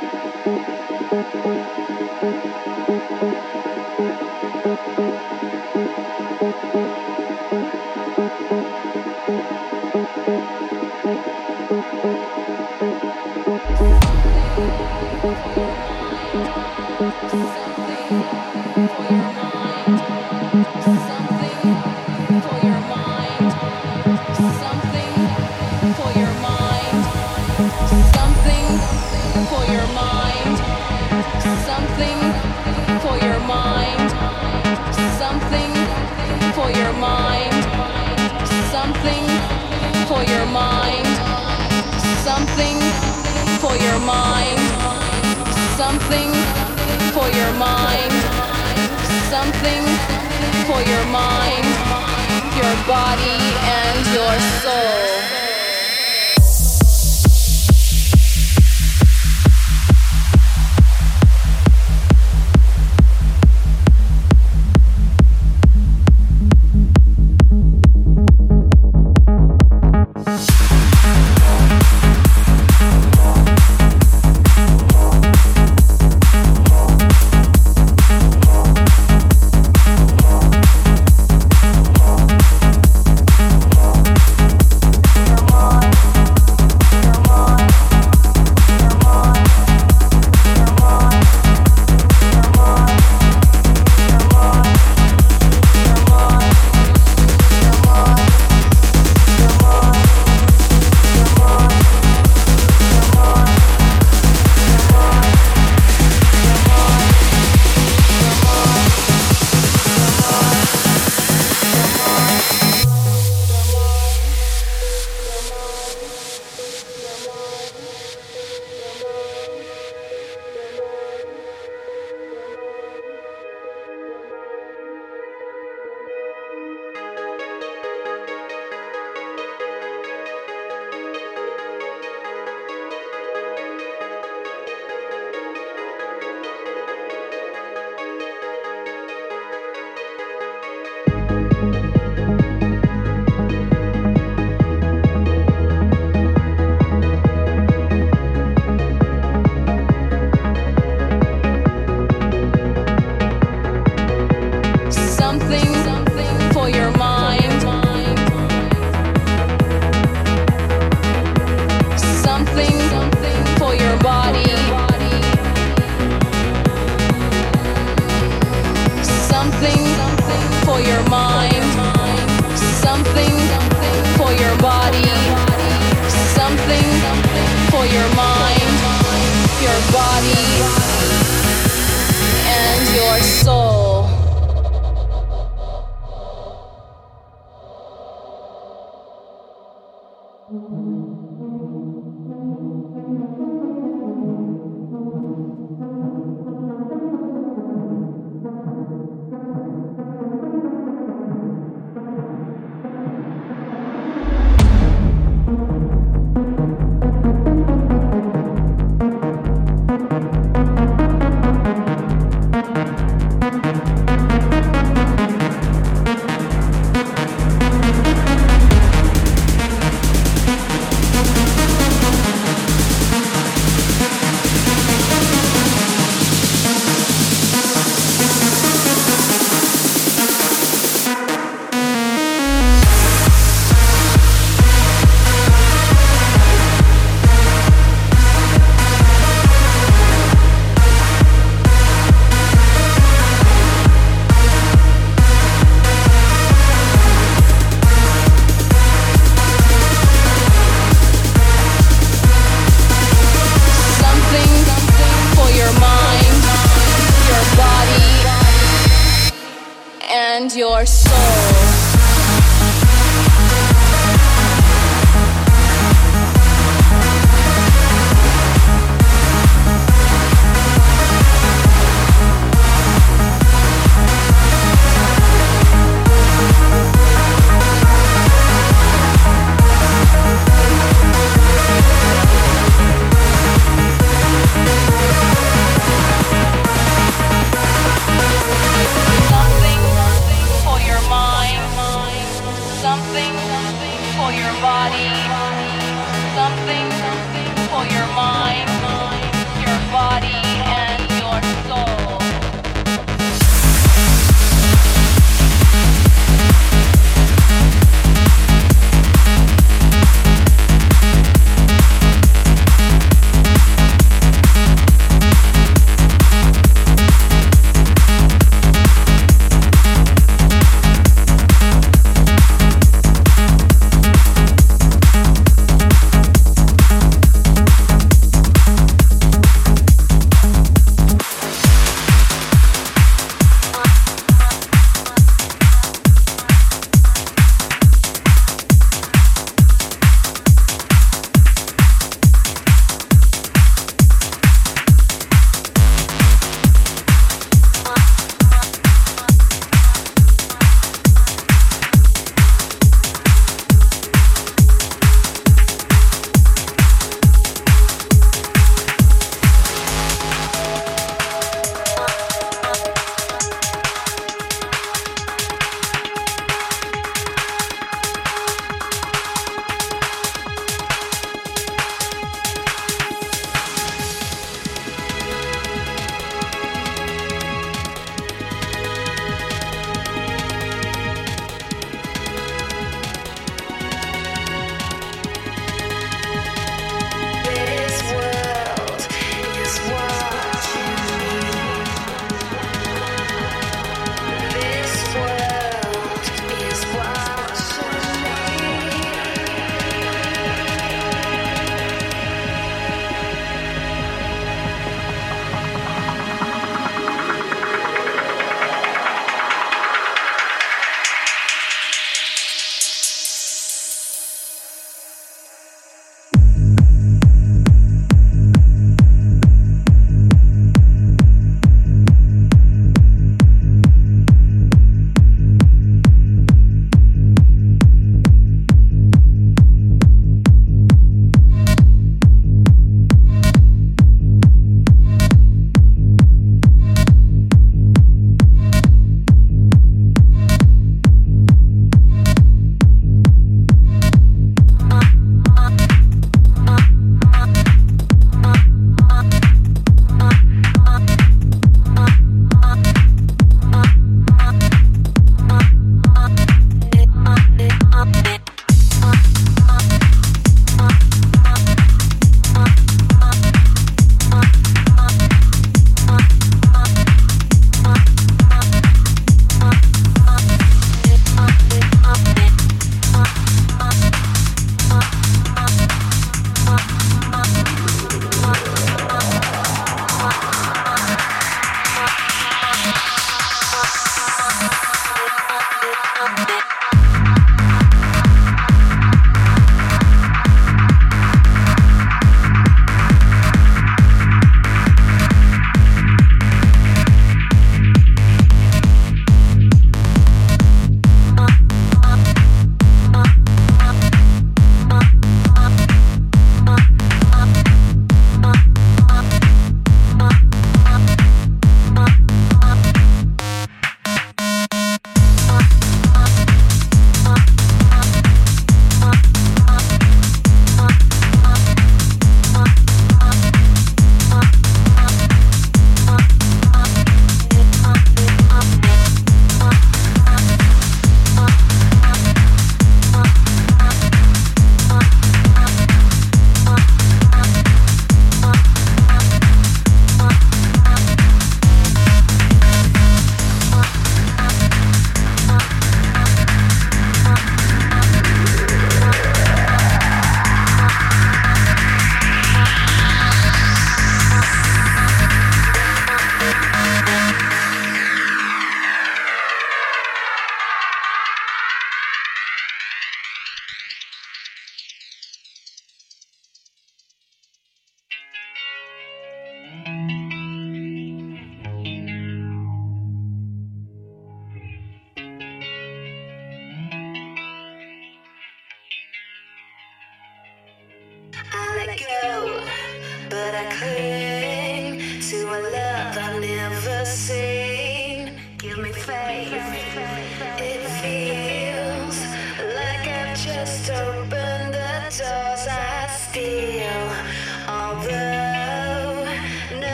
Música Something for your mind. Something for your mind. Something for your mind, your body, and your soul.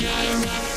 Thank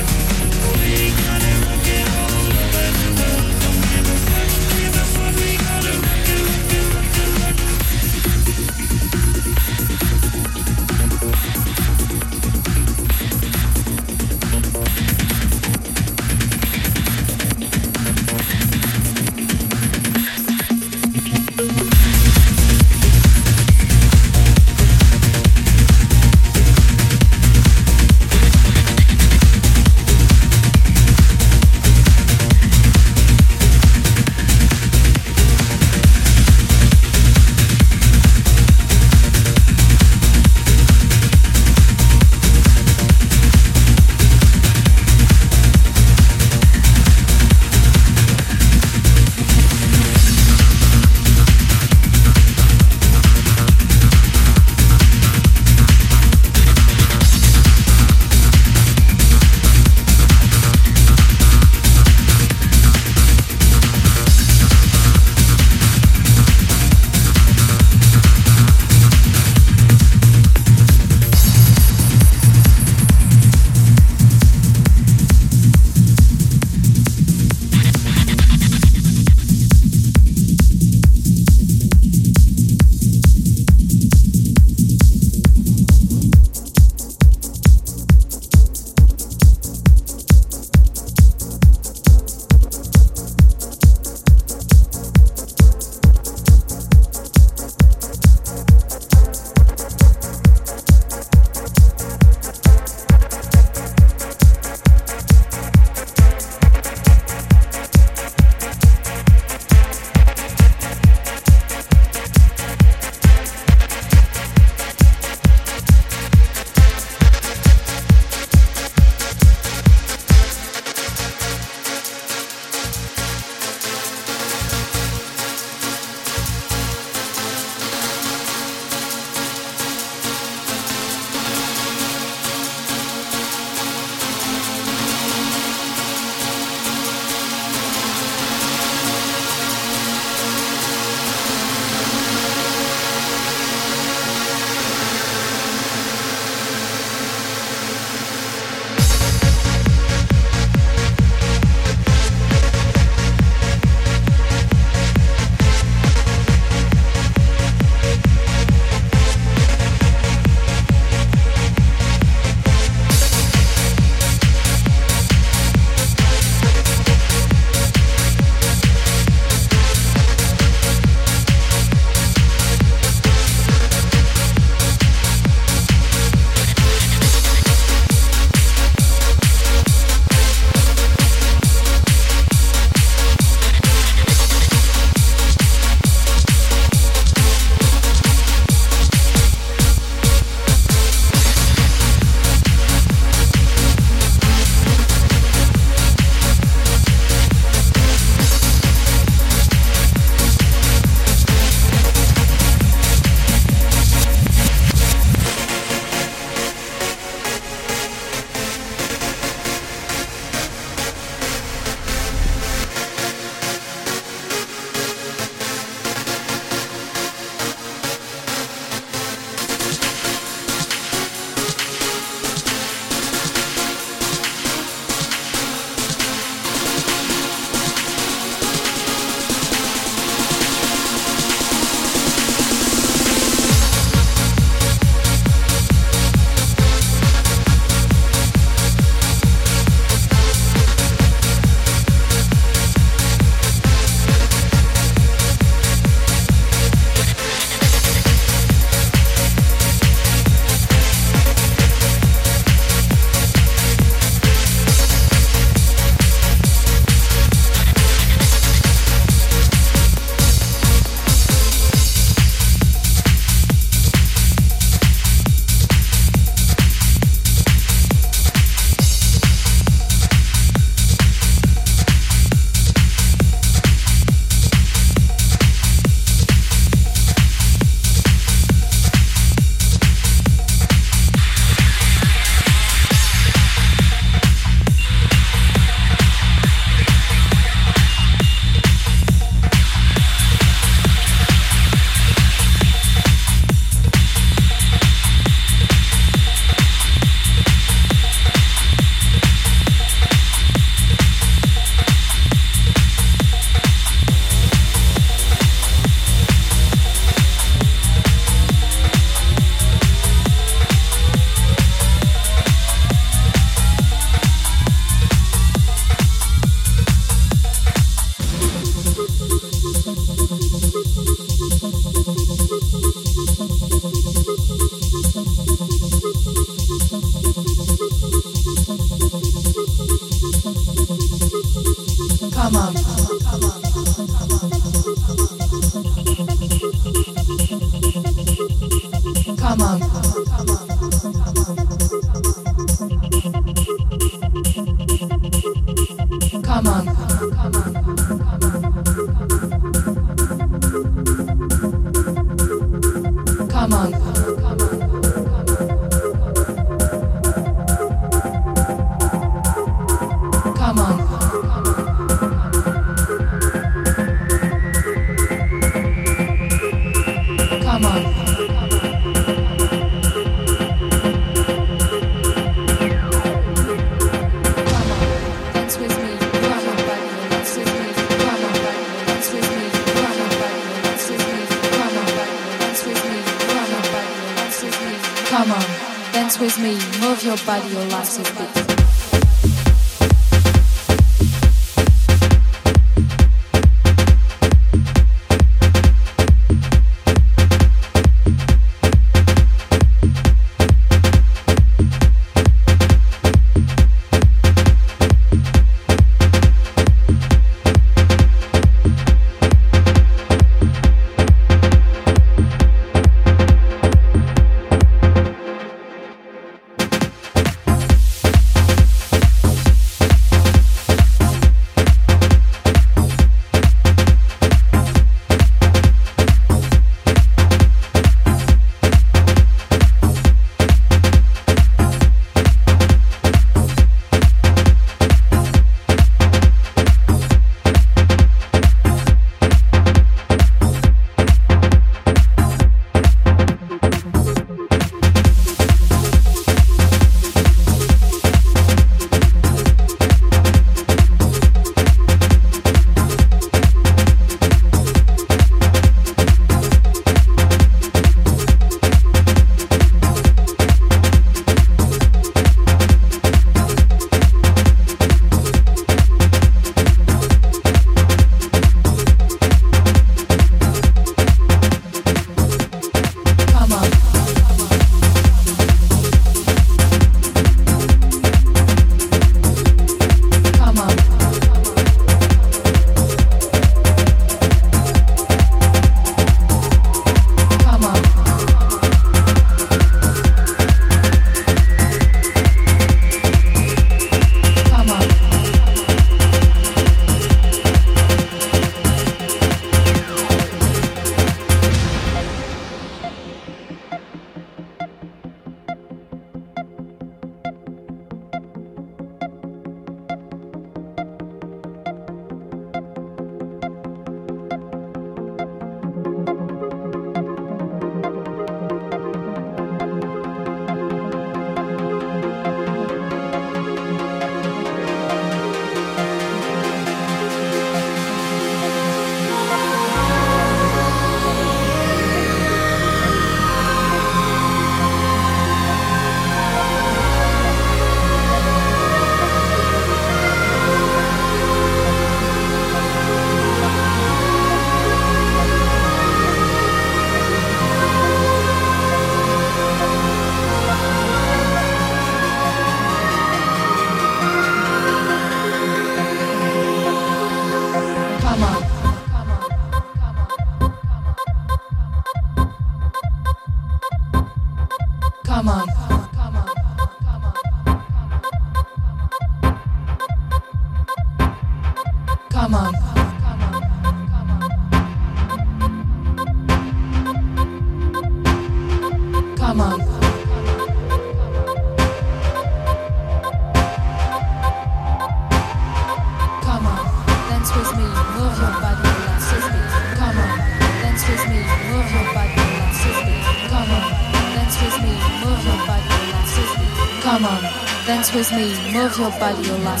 with me, move your body, your life